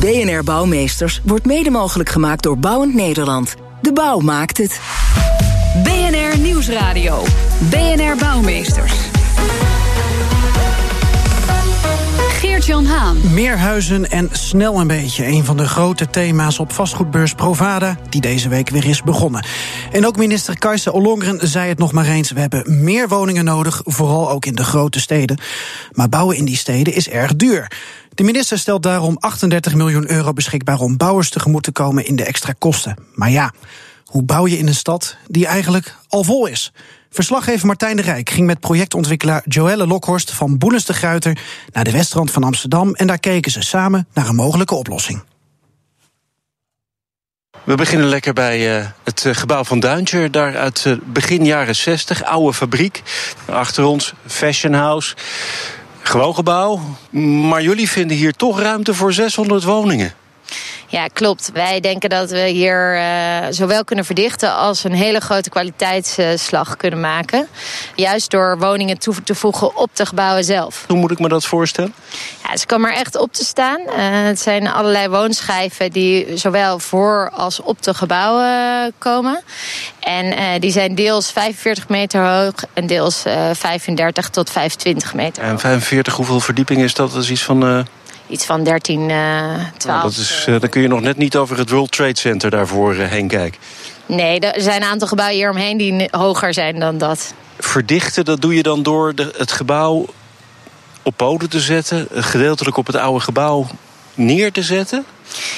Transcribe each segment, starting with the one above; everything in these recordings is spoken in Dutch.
BNR Bouwmeesters wordt mede mogelijk gemaakt door Bouwend Nederland. De bouw maakt het. BNR Nieuwsradio. BNR Bouwmeesters. Geert-Jan Haan. Meer huizen en snel een beetje. Een van de grote thema's op vastgoedbeurs Provada, die deze week weer is begonnen. En ook minister Kajsa Ollongren zei het nog maar eens: we hebben meer woningen nodig, vooral ook in de grote steden. Maar bouwen in die steden is erg duur. De minister stelt daarom 38 miljoen euro beschikbaar om bouwers tegemoet te komen in de extra kosten. Maar ja, hoe bouw je in een stad die eigenlijk al vol is? Verslaggever Martijn de Rijk ging met projectontwikkelaar Joelle Lokhorst van Boelens de Gruiter naar de westrand van Amsterdam en daar keken ze samen naar een mogelijke oplossing. We beginnen lekker bij uh, het uh, gebouw van Duintje, daar uit uh, begin jaren 60, oude fabriek. Achter ons Fashion House. Gewoon gebouw, maar jullie vinden hier toch ruimte voor 600 woningen. Ja, klopt. Wij denken dat we hier uh, zowel kunnen verdichten als een hele grote kwaliteitsslag kunnen maken. Juist door woningen toe te voegen op de gebouwen zelf. Hoe moet ik me dat voorstellen? Ja, ze komen er echt op te staan. Uh, het zijn allerlei woonschijven die zowel voor als op de gebouwen komen. En uh, die zijn deels 45 meter hoog en deels 35 tot 25 meter hoog. En 45, hoeveel verdieping is dat? Dat is iets van iets van 13, uh, 12. Nou, dat is, uh, dan kun je nog net niet over het World Trade Center daarvoor heen kijken. Nee, er zijn een aantal gebouwen hieromheen die hoger zijn dan dat. Verdichten, dat doe je dan door de, het gebouw op poten te zetten, gedeeltelijk op het oude gebouw neer te zetten?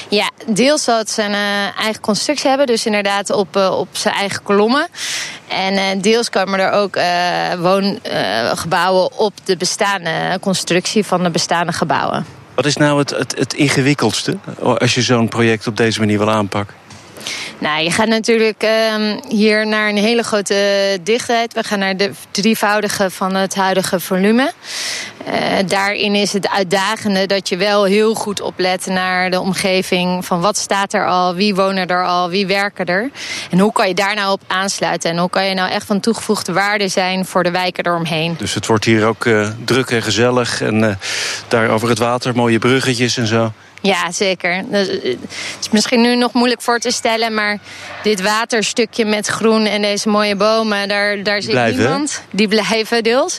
Ja, deels zal het zijn uh, eigen constructie hebben, dus inderdaad op, uh, op zijn eigen kolommen. En uh, deels komen er ook woongebouwen op de bestaande constructie van de bestaande gebouwen. Wat is nou het, het, het ingewikkeldste als je zo'n project op deze manier wil aanpakken? Nou, je gaat natuurlijk uh, hier naar een hele grote dichtheid. We gaan naar de drievoudige van het huidige volume. Uh, daarin is het uitdagende dat je wel heel goed oplet naar de omgeving. Van wat staat er al, wie wonen er al, wie werken er. En hoe kan je daar nou op aansluiten. En hoe kan je nou echt van toegevoegde waarde zijn voor de wijken eromheen. Dus het wordt hier ook uh, druk en gezellig. En uh, daar over het water mooie bruggetjes en zo. Ja, zeker. Het is misschien nu nog moeilijk voor te stellen, maar dit waterstukje met groen en deze mooie bomen, daar, daar zit blijven, niemand. Die blijven deels.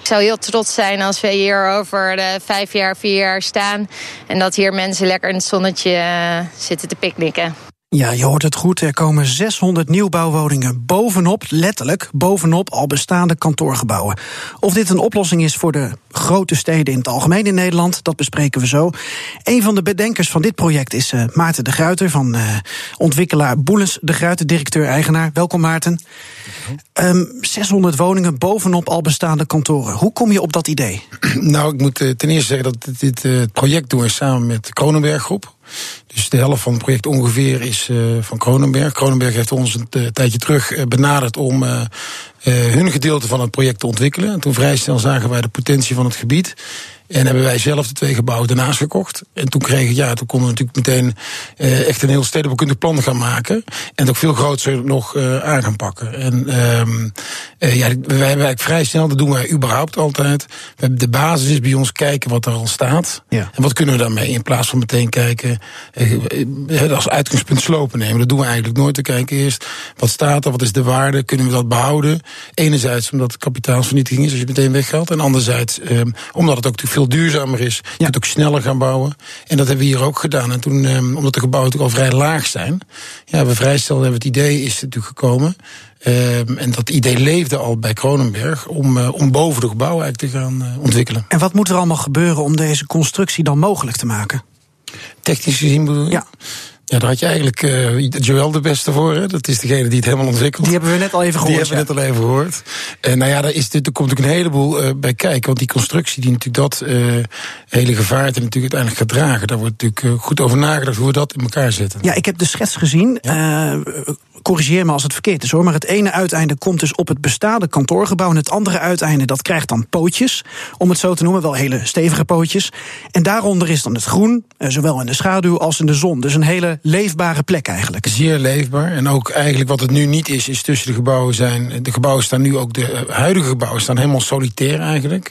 Ik zou heel trots zijn als we hier over de vijf jaar, vier jaar staan en dat hier mensen lekker in het zonnetje uh, zitten te picknicken. Ja, je hoort het goed. Er komen 600 nieuwbouwwoningen bovenop, letterlijk bovenop al bestaande kantoorgebouwen. Of dit een oplossing is voor de grote steden in het algemeen in Nederland, dat bespreken we zo. Een van de bedenkers van dit project is uh, Maarten de Gruiter van uh, ontwikkelaar Boelens de Gruiter, directeur-eigenaar. Welkom Maarten. Um, 600 woningen bovenop al bestaande kantoren. Hoe kom je op dat idee? Nou, ik moet uh, ten eerste zeggen dat dit project doen we samen met de Kronenberg Groep. Dus de helft van het project ongeveer is uh, van Kronenberg. Kronenberg heeft ons een uh, tijdje terug uh, benaderd om hun gedeelte van het project te ontwikkelen. En toen vrij snel zagen wij de potentie van het gebied. En hebben wij zelf de twee gebouwen daarnaast gekocht. En toen kregen, ja, toen konden we natuurlijk meteen uh, echt een heel stedenbouwkundig plan gaan maken. En het ook veel groter nog uh, aan gaan pakken. En um, uh, ja, wij hebben eigenlijk vrij snel, dat doen wij überhaupt altijd. We de basis is bij ons kijken wat er al staat. Ja. En wat kunnen we daarmee in plaats van meteen kijken, als uitgangspunt slopen nemen. Dat doen we eigenlijk nooit. We kijken eerst, wat staat er, wat is de waarde, kunnen we dat behouden? Enerzijds omdat het kapitaalsvernietiging is als je meteen weggaat. En anderzijds um, omdat het ook veel veel duurzamer is. Je ja. kunt ook sneller gaan bouwen. En dat hebben we hier ook gedaan. En toen, um, omdat de gebouwen natuurlijk al vrij laag zijn, ja, we vrij snel hebben het idee is natuurlijk gekomen. Um, en dat idee leefde al bij Kronenberg om, uh, om boven de gebouwen eigenlijk te gaan uh, ontwikkelen. En wat moet er allemaal gebeuren om deze constructie dan mogelijk te maken? Technisch gezien bedoel je? Ja. Ja, daar had je eigenlijk uh, Joël de beste voor. Hè? Dat is degene die het helemaal ontwikkelt. Die hebben we net al even gehoord. Die hebben we net al even gehoord. En nou ja, daar, is, er komt natuurlijk een heleboel uh, bij kijken. Want die constructie die natuurlijk dat uh, hele gevaarte natuurlijk uiteindelijk gaat dragen. Daar wordt natuurlijk goed over nagedacht hoe we dat in elkaar zetten. Ja, ik heb de schets gezien. Ja corrigeer me als het verkeerd is hoor, maar het ene uiteinde komt dus op het bestaande kantoorgebouw en het andere uiteinde dat krijgt dan pootjes, om het zo te noemen, wel hele stevige pootjes. En daaronder is dan het groen, eh, zowel in de schaduw als in de zon. Dus een hele leefbare plek eigenlijk. Zeer leefbaar. En ook eigenlijk wat het nu niet is, is tussen de gebouwen zijn. De gebouwen staan nu ook, de eh, huidige gebouwen staan helemaal solitair eigenlijk.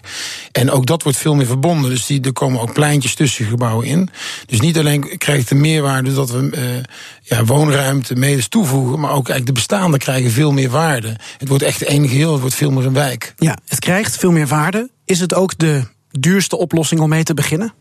En ook dat wordt veel meer verbonden. Dus die, er komen ook pleintjes tussen gebouwen in. Dus niet alleen krijgt de meerwaarde dat we uh, ja, woonruimte mede toevoegen maar ook eigenlijk de bestaande krijgen veel meer waarde. Het wordt echt één geheel, het wordt veel meer een wijk. Ja, het krijgt veel meer waarde. Is het ook de duurste oplossing om mee te beginnen?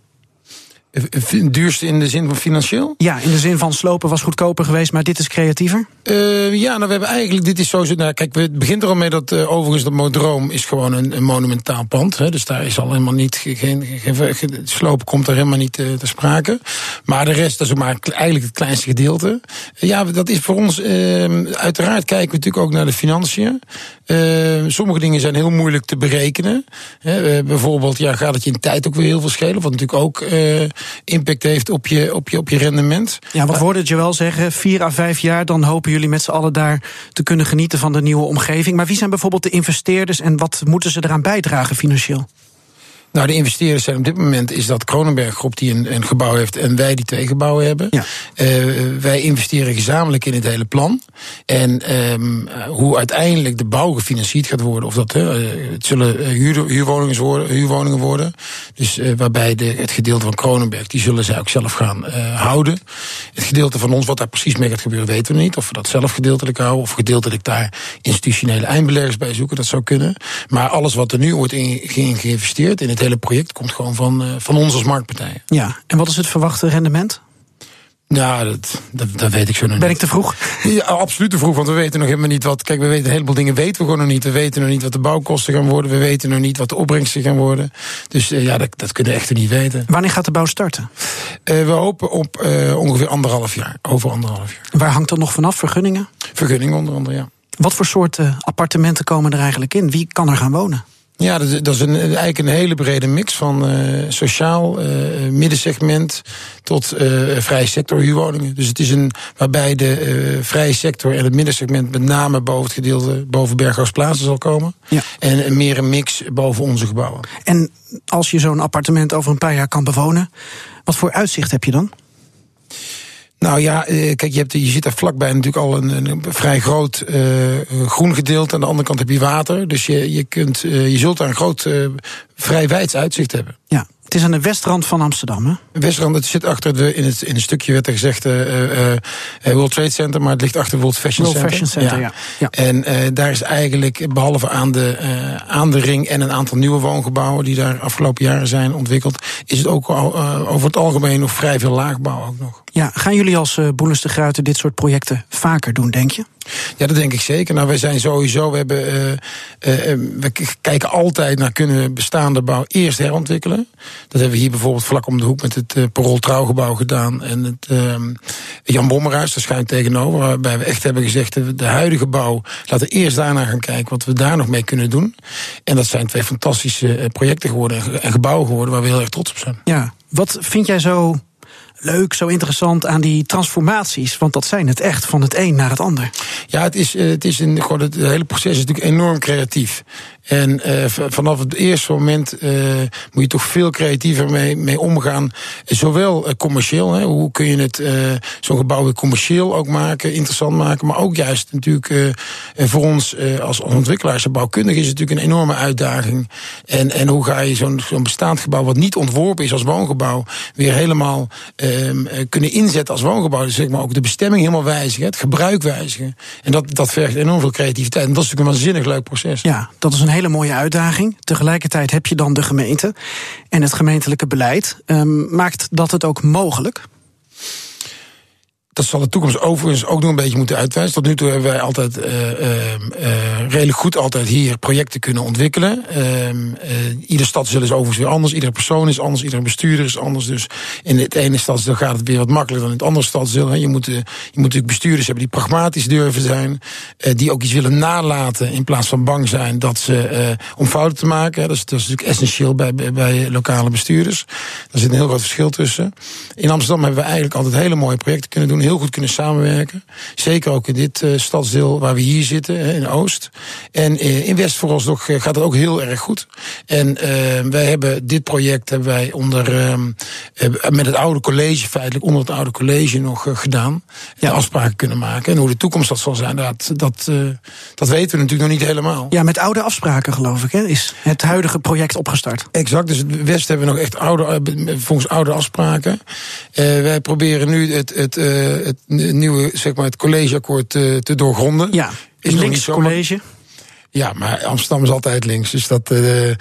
Duurste in de zin van financieel? Ja, in de zin van slopen was goedkoper geweest, maar dit is creatiever? Uh, ja, nou we hebben eigenlijk, dit is zo, nou kijk, het begint er al mee dat uh, overigens dat Modroom is gewoon een, een monumentaal pand. Hè, dus daar is al helemaal niet, geen, geen, geen slopen komt er helemaal niet uh, te sprake. Maar de rest, dat is maar eigenlijk het kleinste gedeelte. ja, dat is voor ons, ehm, uiteraard kijken we natuurlijk ook naar de financiën. Ehm, sommige dingen zijn heel moeilijk te berekenen. bijvoorbeeld, ja, gaat het je in tijd ook weer heel veel schelen, wat natuurlijk ook impact heeft op je, op je, op je rendement. Ja, wat hoorde je wel zeggen? Vier à vijf jaar, dan hopen jullie met z'n allen daar te kunnen genieten van de nieuwe omgeving. Maar wie zijn bijvoorbeeld de investeerders en wat moeten ze eraan bijdragen financieel? Nou, de investeerders zijn op dit moment is dat Kronenberg Groep die een, een gebouw heeft en wij die twee gebouwen hebben. Ja. Uh, wij investeren gezamenlijk in het hele plan. En um, hoe uiteindelijk de bouw gefinancierd gaat worden, of dat uh, het zullen huur, huurwoningen, worden, huurwoningen worden. Dus uh, waarbij de, het gedeelte van Kronenberg, die zullen zij ook zelf gaan houden. Het gedeelte van ons, wat daar precies mee gaat gebeuren, weten we niet. Of we dat zelf gedeeltelijk houden, of gedeeltelijk daar institutionele eindbeleggers bij zoeken, dat zou kunnen. Maar alles wat er nu wordt in geïnvesteerd in het hele project komt gewoon van, uh, van ons als marktpartijen. Ja, en wat is het verwachte rendement? Nou, dat, dat, dat, weet ik zo nog niet. Ben ik te vroeg? Ja, absoluut te vroeg, want we weten nog helemaal niet wat... Kijk, we weten een heleboel dingen weten we gewoon nog niet. We weten nog niet wat de bouwkosten gaan worden. We weten nog niet wat de opbrengsten gaan worden. Dus uh, ja, dat, dat kunnen we echt niet weten. Wanneer gaat de bouw starten? Uh, we hopen op uh, ongeveer anderhalf jaar. Over anderhalf jaar. Waar hangt dat nog vanaf? Vergunningen? Vergunningen onder andere, ja. Wat voor soorten appartementen komen er eigenlijk in? Wie kan er gaan wonen? Ja, dat, is, dat is een, eigenlijk een hele brede mix van uh, sociaal, uh, middensegment tot uh, vrije sector huurwoningen. Dus het is een waarbij de vrije sector en het middensegment met name boven het gedeelte boven Berghuisplaatsen zal komen. Ja. En meer een mix boven onze gebouwen. En als je zo'n appartement over een paar jaar kan bewonen, wat voor uitzicht heb je dan? Nou ja, eh, kijk, je, hebt, je zit daar vlakbij natuurlijk al een, vrij groot uh, groen gedeelte. Aan de andere kant heb je water. Dus je, je, kunt, uh, je zult daar een groot, uh, vrij wijds uitzicht hebben. Ja, het is aan de westrand van Amsterdam, hè? Westrand, het zit achter de, in, het, in een stukje werd er gezegd uh, uh, World Trade Center, maar het ligt achter World Fashion World Center. Fashion Center, ja. ja. ja. En uh, daar is eigenlijk, behalve aan de, aan de ring en een aantal nieuwe woongebouwen die daar afgelopen jaren zijn ontwikkeld, is het ook al, over het algemeen nog vrij veel laagbouw ook nog. Ja, gaan jullie als uh, Boelens de Gruiten dit soort projecten vaker doen, denk je? Ja, dat denk ik zeker. Nou, wij zijn sowieso, we, hebben, uh, uh, we kijken altijd naar kunnen we bestaande bouw eerst herontwikkelen. Dat hebben we hier bijvoorbeeld vlak om de hoek met het uh, Parool Trouwgebouw gedaan. En het Jan Bommerhuis, daar schuin tegenover. Waarbij we echt hebben gezegd, de, de huidige bouw, laten we eerst daarna gaan kijken wat we daar nog mee kunnen doen. En dat zijn twee fantastische projecten geworden en gebouwen geworden waar we heel erg trots op zijn. Ja, wat vind jij zo leuk, zo interessant aan die transformaties? Want dat zijn het echt, van het een naar het ander. Ja, het, is, het, is een, gewoon het hele proces is natuurlijk enorm creatief. En uh, vanaf het eerste moment uh, moet je toch veel creatiever mee, mee omgaan. Zowel commercieel, hè, hoe kun je het zo'n gebouw weer commercieel ook maken, interessant maken. Maar ook juist natuurlijk voor ons als ontwikkelaars en bouwkundige is het natuurlijk een enorme uitdaging. En, en hoe ga je zo'n zo'n bestaand gebouw, wat niet ontworpen is als woongebouw, weer helemaal ehm, kunnen inzetten als woongebouw. Dus zeg maar ook de bestemming helemaal wijzigen, het gebruik wijzigen. En dat, dat vergt enorm veel creativiteit. En dat is natuurlijk een waanzinnig leuk proces. Ja, dat is een hele mooie uitdaging. Tegelijkertijd heb je dan de gemeente en het gemeentelijke beleid. Um, maakt dat het ook mogelijk? Dat zal de toekomst overigens ook nog een beetje moeten uitwijzen. Tot nu toe hebben wij altijd redelijk goed altijd hier projecten kunnen ontwikkelen. iedere stad is overigens weer anders. Iedere persoon is anders. Iedere bestuurder is anders. Dus in het ene stadsdeel gaat het weer wat makkelijker dan in het andere stadsdeel. Je moet, je moet natuurlijk bestuurders hebben die pragmatisch durven zijn. die ook iets willen nalaten in plaats van bang zijn dat ze om fouten te maken. Dat is, dat is natuurlijk essentieel bij, bij lokale bestuurders. Daar zit een heel groot verschil tussen. In Amsterdam hebben we eigenlijk altijd hele mooie projecten kunnen doen. Heel goed kunnen samenwerken. Zeker ook in dit uh, stadsdeel waar we hier zitten, in Oost. En uh, in West vooralsnog uh, gaat het ook heel erg goed. En wij hebben dit project hebben wij onder, ehm, met het oude college, feitelijk onder het oude college nog gedaan. Ja. afspraken kunnen maken. En hoe de toekomst dat zal zijn, dat, dat, dat weten we natuurlijk nog niet helemaal. Ja, met oude afspraken geloof ik, hè, is het huidige project opgestart. Exact, dus het West hebben we nog echt oude, volgens oude afspraken. Wij proberen nu het, het, het nieuwe, zeg maar, het collegeakkoord uh, te doorgronden. Ja, is links college. Ja, maar Amsterdam is altijd links. Dus dat, uh, de,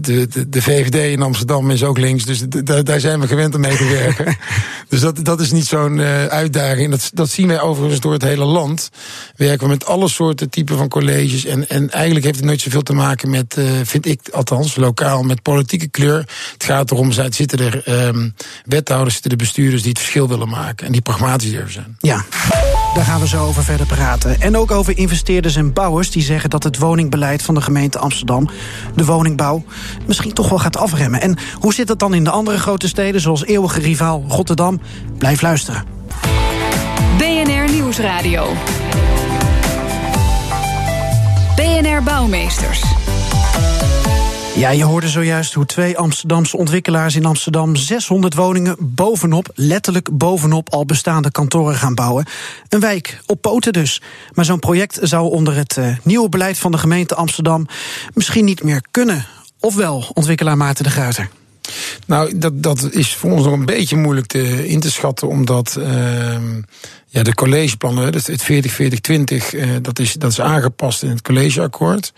de, de VVD in Amsterdam is ook links. Dus daar zijn we gewend om mee te werken. dus dat, dat is niet zo'n uh, uitdaging. Dat, dat zien wij overigens door het hele land. Werken we met alle soorten typen van colleges. En, en eigenlijk heeft het nooit zoveel te maken met, uh, vind ik althans, lokaal, met politieke kleur. Het gaat erom, zitten er um, wethouders, zitten er bestuurders die het verschil willen maken. En die pragmatisch durven zijn. Ja. Daar gaan we zo over verder praten. En ook over investeerders en bouwers die zeggen dat het woningbeleid van de gemeente Amsterdam, de woningbouw, misschien toch wel gaat afremmen. En hoe zit het dan in de andere grote steden, zoals eeuwige rivaal Rotterdam? Blijf luisteren. BNR Nieuwsradio. BNR Bouwmeesters. Ja, je hoorde zojuist hoe twee Amsterdamse ontwikkelaars in Amsterdam 600 woningen bovenop, letterlijk bovenop al bestaande kantoren gaan bouwen. Een wijk op poten dus. Maar zo'n project zou onder het uh, nieuwe beleid van de gemeente Amsterdam misschien niet meer kunnen. Ofwel, ontwikkelaar Maarten de Gruiter. Nou, dat, dat is voor ons nog een beetje moeilijk te, in te schatten, omdat uh, ja, de collegeplannen, het 40-40-20, uh, dat, is, dat is aangepast in het collegeakkoord.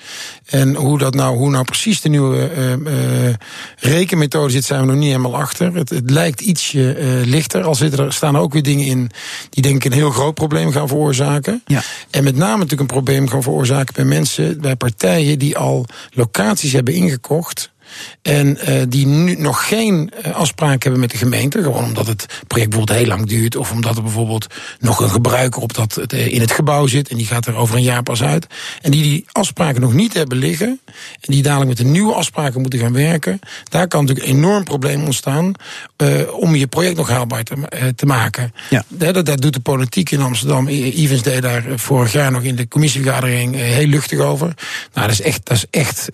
En hoe dat nou, hoe nou precies de nieuwe uh, rekenmethode zit, zijn we nog niet helemaal achter. Het, het lijkt ietsje lichter, al zitten er, staan er ook weer dingen in die denk ik een heel groot probleem gaan veroorzaken. Ja. En met name natuurlijk een probleem gaan veroorzaken bij mensen, bij partijen die al locaties hebben ingekocht en uh, die nu nog geen uh, afspraak hebben met de gemeente. Gewoon omdat het project bijvoorbeeld heel lang duurt. Of omdat er bijvoorbeeld nog een gebruiker op dat, uh, in het gebouw zit. En die gaat er over een jaar pas uit. En die die afspraken nog niet hebben liggen. En die dadelijk met de nieuwe afspraken moeten gaan werken. Daar kan natuurlijk een enorm probleem ontstaan. om je project nog haalbaar te, te maken. Ja. Dat, dat, doet de politiek in Amsterdam. Evans deed daar vorig jaar nog in de commissievergadering heel luchtig over. Nou, dat is echt, dat is echt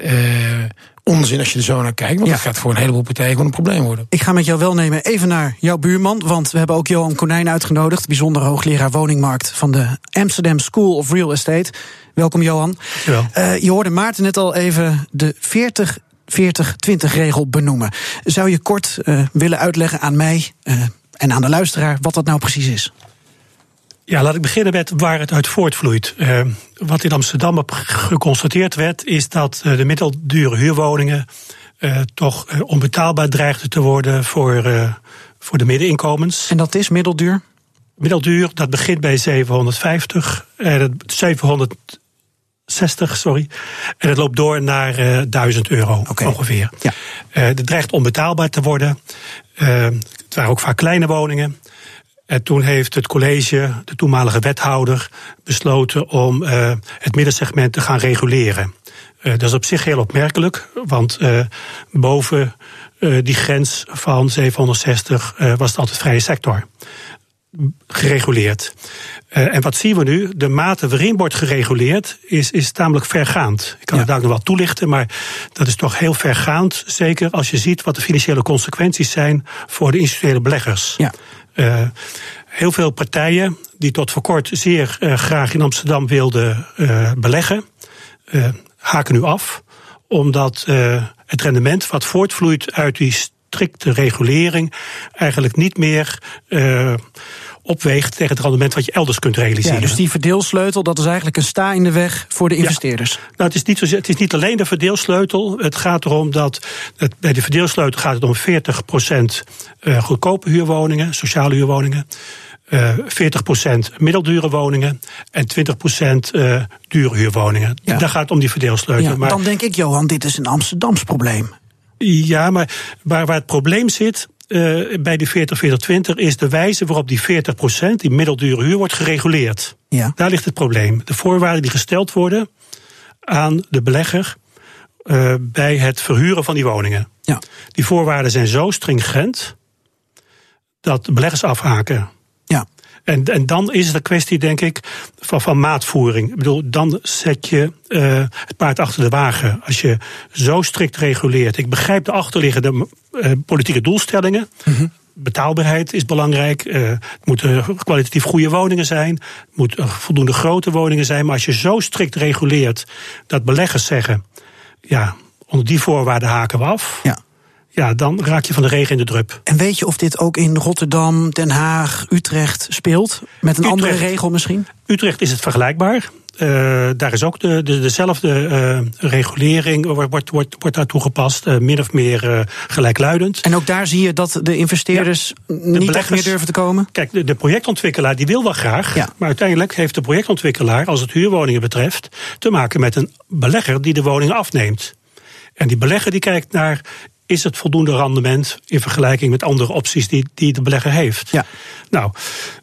onzin als je er zo naar kijkt. Want ja. dat gaat voor een heleboel partijen gewoon een probleem worden. Ik ga met jou wel nemen even naar jouw buurman. Want we hebben ook Johan Konijn uitgenodigd. Bijzonder hoogleraar woningmarkt van de Amsterdam School of Real Estate. Welkom Johan. Uh, je hoorde Maarten net al even de 40 40-20 regel benoemen. Zou je kort uh, willen uitleggen aan mij uh, en aan de luisteraar wat dat nou precies is? Ja, laat ik beginnen met waar het uit voortvloeit. Uh, wat in Amsterdam geconstateerd werd, is dat uh, de middeldure huurwoningen uh, toch onbetaalbaar dreigden te worden voor, voor de middeninkomens. En dat is middelduur? Middelduur, dat begint bij 750, 760, sorry. En het loopt door naar 1000 euro okay. ongeveer. Ja. het dreigt onbetaalbaar te worden. het waren ook vaak kleine woningen. En toen heeft het college, de toenmalige wethouder, besloten om uh, het middensegment te gaan reguleren. Uh, dat is op zich heel opmerkelijk, want uh, boven die grens van 760 was het altijd vrije sector gereguleerd. En wat zien we nu? De mate waarin wordt gereguleerd is, is tamelijk vergaand. Ik kan ja. het daar nog wel toelichten, maar dat is toch heel vergaand. Zeker als je ziet wat de financiële consequenties zijn voor de institutionele beleggers. Ja. Uh, heel veel partijen die tot voor kort zeer uh, graag in Amsterdam wilden uh, beleggen, haken nu af. Omdat het rendement wat voortvloeit uit die strikte regulering eigenlijk niet meer opweegt tegen het rendement wat je elders kunt realiseren. Ja, dus die verdeelsleutel, dat is eigenlijk een sta in de weg voor de investeerders. Ja. Nou, het, is niet het is niet alleen de verdeelsleutel. Het gaat erom dat het, bij de verdeelsleutel gaat het om 40% uh, goedkope huurwoningen, sociale huurwoningen. uh, 40% middeldure woningen en 20% uh, dure huurwoningen. Ja. Daar gaat het om die verdeelsleutel. Ja, maar dan denk ik, Johan, dit is een Amsterdams probleem. Ja, maar waar, waar het probleem zit, uh, bij die 40-40-20 is de wijze waarop die 40%, die middeldure huur, wordt gereguleerd. Ja. Daar ligt het probleem. De voorwaarden die gesteld worden aan de belegger uh, bij het verhuren van die woningen. Ja. Die voorwaarden zijn zo stringent dat beleggers afhaken. Ja. En, en dan is het een kwestie, denk ik, van, van maatvoering. Ik bedoel, dan zet je uh, het paard achter de wagen. Als je zo strikt reguleert. Ik begrijp de achterliggende politieke doelstellingen. Mm -hmm. Betaalbaarheid is belangrijk. Uh, het moeten kwalitatief goede woningen zijn. Het moeten voldoende grote woningen zijn. Maar als je zo strikt reguleert dat beleggers zeggen: ja, onder die voorwaarden haken we af. Ja ja, dan raak je van de regen in de drup. En weet je of dit ook in Rotterdam, Den Haag, Utrecht speelt? Met een Utrecht, andere regel misschien? Utrecht is het vergelijkbaar. Uh, daar is ook de, de, dezelfde uh, regulering wordt, wordt, wordt daar toegepast, uh, min of meer gelijkluidend. En ook daar zie je dat de investeerders ja, de niet echt meer durven te komen? Kijk, de, de projectontwikkelaar die wil wel graag, ja. maar uiteindelijk heeft de projectontwikkelaar, als het huurwoningen betreft, te maken met een belegger die de woningen afneemt. En die belegger die kijkt naar is het voldoende rendement in vergelijking met andere opties die, die de belegger heeft. Ja. Nou,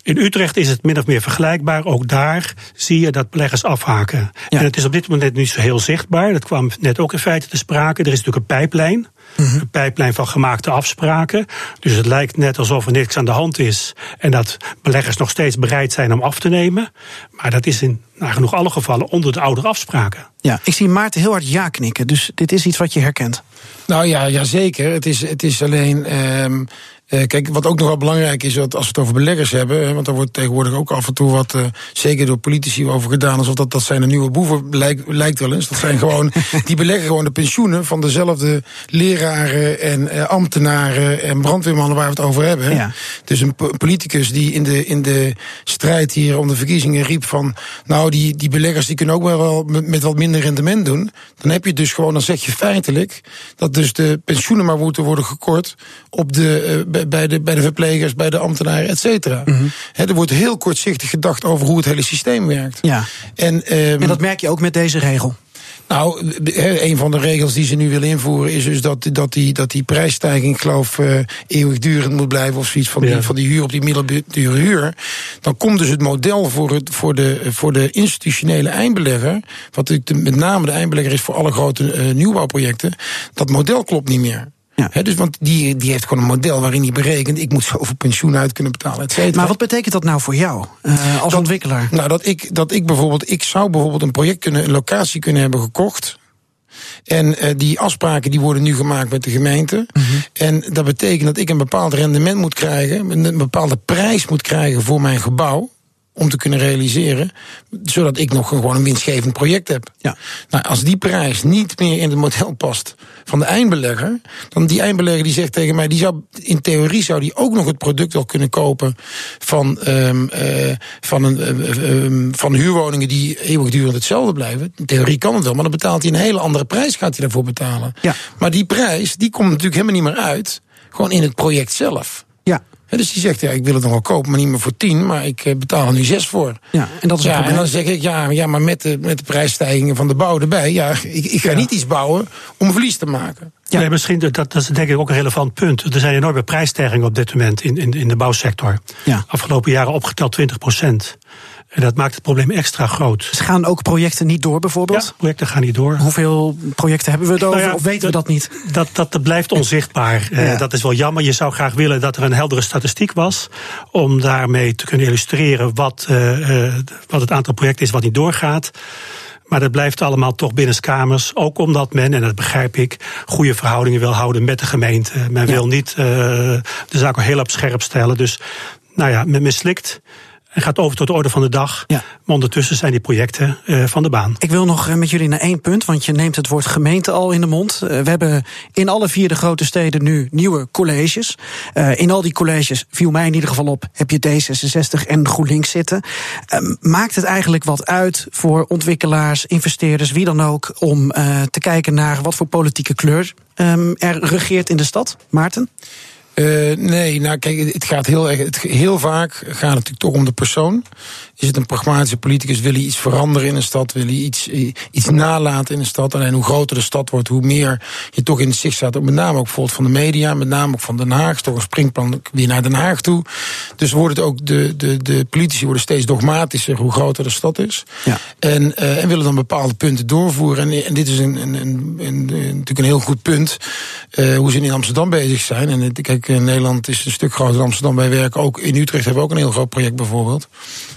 in Utrecht is het min of meer vergelijkbaar. Ook daar zie je dat beleggers afhaken. Ja. En het is op dit moment niet zo heel zichtbaar. Dat kwam net ook in feite te sprake. Er is natuurlijk een pijplijn. -hmm. Een pijplijn van gemaakte afspraken. Dus het lijkt net alsof er niks aan de hand is. En dat beleggers nog steeds bereid zijn om af te nemen. Maar dat is in nagenoeg alle gevallen onder de oude afspraken. Ja, ik zie Maarten heel hard ja knikken. Dus dit is iets wat je herkent. Nou ja, ja zeker. Het is, het is alleen. Um, uh, kijk, wat ook nog wel belangrijk is, dat als we het over beleggers hebben, want daar wordt tegenwoordig ook af en toe wat, uh, zeker door politici over gedaan, alsof dat, dat zijn de nieuwe boeven, lijkt, lijkt wel eens. Dat zijn gewoon, die beleggen gewoon de pensioenen van dezelfde leraren en uh, ambtenaren en brandweermannen waar we het over hebben. Ja. Dus een politicus die in de, in de strijd hier om de verkiezingen riep van, nou, die, die beleggers die kunnen ook wel met, met wat minder rendement doen. Dan heb je dus gewoon, dan zeg je feitelijk dat dus de pensioenen maar moeten worden gekort op de bij de, bij de verplegers, bij de ambtenaren, et cetera. Mm -hmm. er wordt heel kortzichtig gedacht over hoe het hele systeem werkt. Ja. En, um, en dat merk je ook met deze regel. Nou, een van de regels die ze nu willen invoeren is dus dat, dat, die, dat die prijsstijging, ik geloof, uh, eeuwigdurend moet blijven of zoiets van, die, van die huur op die middeldure huur. Dan komt dus het model voor, het, voor, de, voor de institutionele eindbelegger, wat de, met name de eindbelegger is voor alle grote uh, nieuwbouwprojecten, dat model klopt niet meer. Ja. He, dus want die, die heeft gewoon een model waarin hij berekent... ik moet zoveel pensioen uit kunnen betalen, et cetera. Maar wat betekent dat nou voor jou uh, als dat, ontwikkelaar? Nou, dat ik, dat ik bijvoorbeeld... ik zou bijvoorbeeld een project kunnen, een locatie kunnen hebben gekocht... En uh, die afspraken die worden nu gemaakt met de gemeente. Mm -hmm. En dat betekent dat ik een bepaald rendement moet krijgen... een bepaalde prijs moet krijgen voor mijn gebouw om te kunnen realiseren, zodat ik nog gewoon een winstgevend project heb. Ja. Nou, als die prijs niet meer in het model past van de eindbelegger, dan die eindbelegger die zegt tegen mij, die zou in theorie zou die ook nog het product wel kunnen kopen van, um, uh, van, een, uh, um, van huurwoningen die eeuwigdurend hetzelfde blijven. In theorie kan het wel, maar dan betaalt hij een hele andere prijs, gaat hij daarvoor betalen. Ja. Maar die prijs, die komt natuurlijk helemaal niet meer uit, gewoon in het project zelf. Ja. He, dus die zegt, ja, ik wil het nog wel kopen, maar niet meer voor 10, maar ik uh, betaal er nu 6 voor. Ja, en dat is ja, en dan zeg ik, ja, ja maar met de, met de prijsstijgingen van de bouw erbij, ja, ik, ik ga ja. niet iets bouwen om verlies te maken. Ja, nee, misschien, dat, dat is denk ik ook een relevant punt. Er zijn enorme prijsstijgingen op dit moment in, in, in de bouwsector. Ja. Afgelopen jaren opgeteld 20 procent. En dat maakt het probleem extra groot. Dus gaan ook projecten niet door bijvoorbeeld? Ja, projecten gaan niet door. Hoeveel projecten hebben we het over? Nou ja, of weten we dat niet? Dat, dat, dat blijft onzichtbaar. Ja. Uh, dat is wel jammer. Je zou graag willen dat er een heldere statistiek was. Om daarmee te kunnen illustreren wat, uh, uh, wat het aantal projecten is wat niet doorgaat. Maar dat blijft allemaal toch binnenskamers. Ook omdat men, en dat begrijp ik, goede verhoudingen wil houden met de gemeente. Men Ja. wil niet de zaak al heel op scherp stellen. Dus nou ja, men mislikt en gaat over tot de orde van de dag. Ja. Maar ondertussen zijn die projecten uh, van de baan. Ik wil nog uh, met jullie naar één punt, want je neemt het woord gemeente al in de mond. Uh, we hebben in alle vier de grote steden nu nieuwe colleges. in al die colleges, viel mij in ieder geval op, heb je D66 en GroenLinks zitten. maakt het eigenlijk wat uit voor ontwikkelaars, investeerders, wie dan ook, om te kijken naar wat voor politieke kleur um, er regeert in de stad? Maarten? Uh, nee, nou kijk, het gaat heel erg. Het, heel vaak gaat het natuurlijk toch om de persoon. Is het een pragmatische politicus? Wil hij iets veranderen in een stad? Wil hij iets, iets nalaten in een stad? Alleen hoe groter de stad wordt, hoe meer je toch in het zicht staat. Met name ook bijvoorbeeld van de media, met name ook van Den Haag. Toch een springplan weer naar Den Haag toe. Dus wordt het ook de, de, de politici worden steeds dogmatischer hoe groter de stad is. Ja. En, uh, en willen dan bepaalde punten doorvoeren. En, en dit is een, een, een, een, natuurlijk een heel goed punt. Uh, hoe ze in Amsterdam bezig zijn. En kijk, Nederland is een stuk groter dan Amsterdam. Wij werken ook in Utrecht hebben we ook een heel groot project bijvoorbeeld.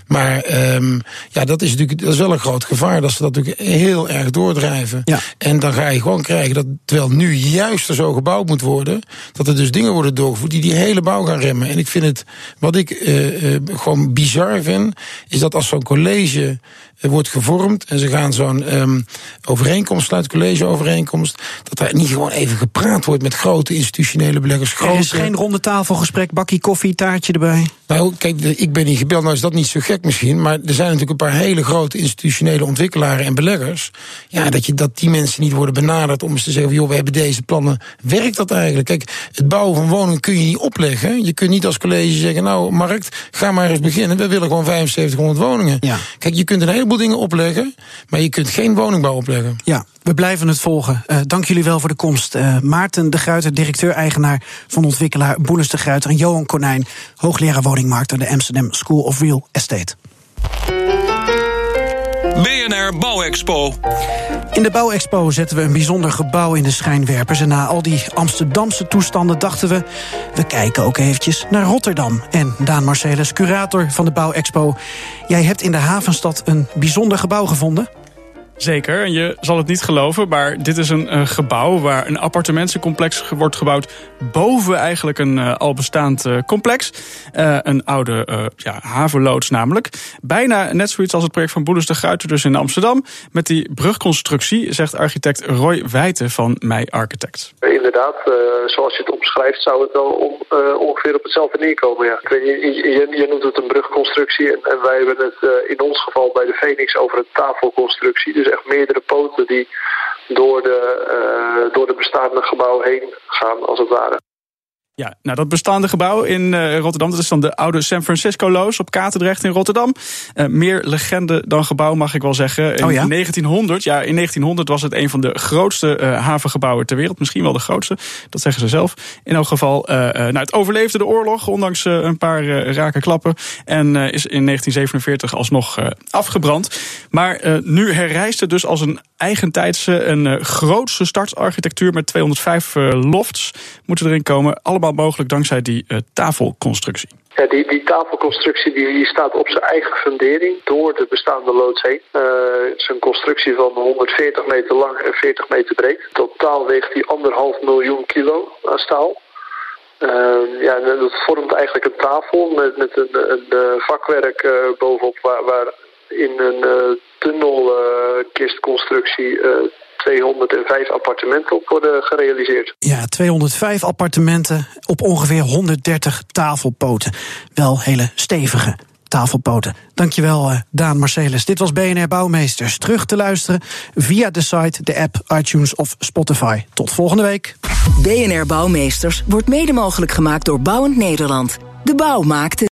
Maar um, ja, dat is natuurlijk dat is wel een groot gevaar. Dat ze dat natuurlijk heel erg doordrijven. Ja. En dan ga je gewoon krijgen dat terwijl nu juist er zo gebouwd moet worden. Dat er dus dingen worden doorgevoerd die die hele bouw gaan remmen. En ik vind het, wat ik uh, uh, gewoon bizar vind, is dat als zo'n college wordt gevormd en ze gaan zo'n um, overeenkomst sluiten, collegeovereenkomst, dat daar niet gewoon even gepraat wordt met grote institutionele beleggers. Grote... Er is geen ronde tafelgesprek, bakkie koffie, taartje erbij. Nou, kijk, ik ben niet gebeld, nou is dat niet zo gek misschien, maar er zijn natuurlijk een paar hele grote institutionele ontwikkelaren en beleggers. Ja, dat, je, dat die mensen niet worden benaderd om eens te zeggen, joh, we hebben deze plannen. Werkt dat eigenlijk? Kijk, het bouwen van woningen kun je niet opleggen. Je kunt niet als college zeggen, nou, markt, ga maar eens beginnen. We willen gewoon 7500 woningen. Ja. Kijk, je kunt een heleboel dingen opleggen, maar je kunt geen woningbouw opleggen. Ja, we blijven het volgen. Uh, dank jullie wel voor de komst. Uh, Maarten de Gruiter, directeur-eigenaar van ontwikkelaar Boenes de Gruiter... en Johan Konijn, hoogleraar woningmarkt aan de Amsterdam School of Real Estate. BNR Bouwexpo. In de Bouwexpo zetten we een bijzonder gebouw in de schijnwerpers. En na al die Amsterdamse toestanden dachten we... we kijken ook eventjes naar Rotterdam. En Daan Marcelis, curator van de Bouwexpo... jij hebt in de havenstad een bijzonder gebouw gevonden... Zeker, en je zal het niet geloven, maar dit is een, gebouw waar een appartementencomplex wordt gebouwd boven eigenlijk een uh, al bestaand uh, complex. Uh, een oude ja, havenloods namelijk. Bijna net zoiets als het project van Boelens de Gruiter dus in Amsterdam. Met die brugconstructie, zegt architect Roy Wijten van Mij Architect. Inderdaad, zoals je het omschrijft, zou het wel om, ongeveer op hetzelfde neerkomen. Ja. Je, je, je, noemt het een brugconstructie en, en wij hebben het in ons geval bij de Phoenix over een tafelconstructie. Dus echt meerdere poten die door de, uh, door de bestaande gebouw heen gaan, als het ware. Ja, nou dat bestaande gebouw in uh, Rotterdam, dat is dan de oude San Francisco-loos op Katendrecht in Rotterdam. Uh, meer legende dan gebouw, mag ik wel zeggen. In oh ja? 1900, ja, in 1900 was het een van de grootste uh, havengebouwen ter wereld. Misschien wel de grootste, dat zeggen ze zelf. In elk geval, nou, het overleefde de oorlog, ondanks een paar rake klappen. En is in 1947 alsnog afgebrand. Maar nu herrijst het dus als een eigentijdse, een grootste startarchitectuur met 205 lofts moeten erin komen. Allemaal mogelijk dankzij die uh, tafelconstructie. Ja, die, die tafelconstructie die, staat op zijn eigen fundering door de bestaande loods heen. Uh, het is een constructie van 140 meter lang en 40 meter breed. Totaal weegt die anderhalf miljoen kilo aan staal. Uh, ja, dat vormt eigenlijk een tafel met, met een, een vakwerk uh, bovenop waar, waar in een tunnelkistconstructie 205 appartementen op worden gerealiseerd. Ja, 205 appartementen op ongeveer 130 tafelpoten. Wel hele stevige tafelpoten. Dankjewel, uh, Daan Marcelis. Dit was BNR Bouwmeesters. Terug te luisteren via de site, de app, iTunes of Spotify. Tot volgende week. BNR Bouwmeesters wordt mede mogelijk gemaakt door Bouwend Nederland. De bouw maakte.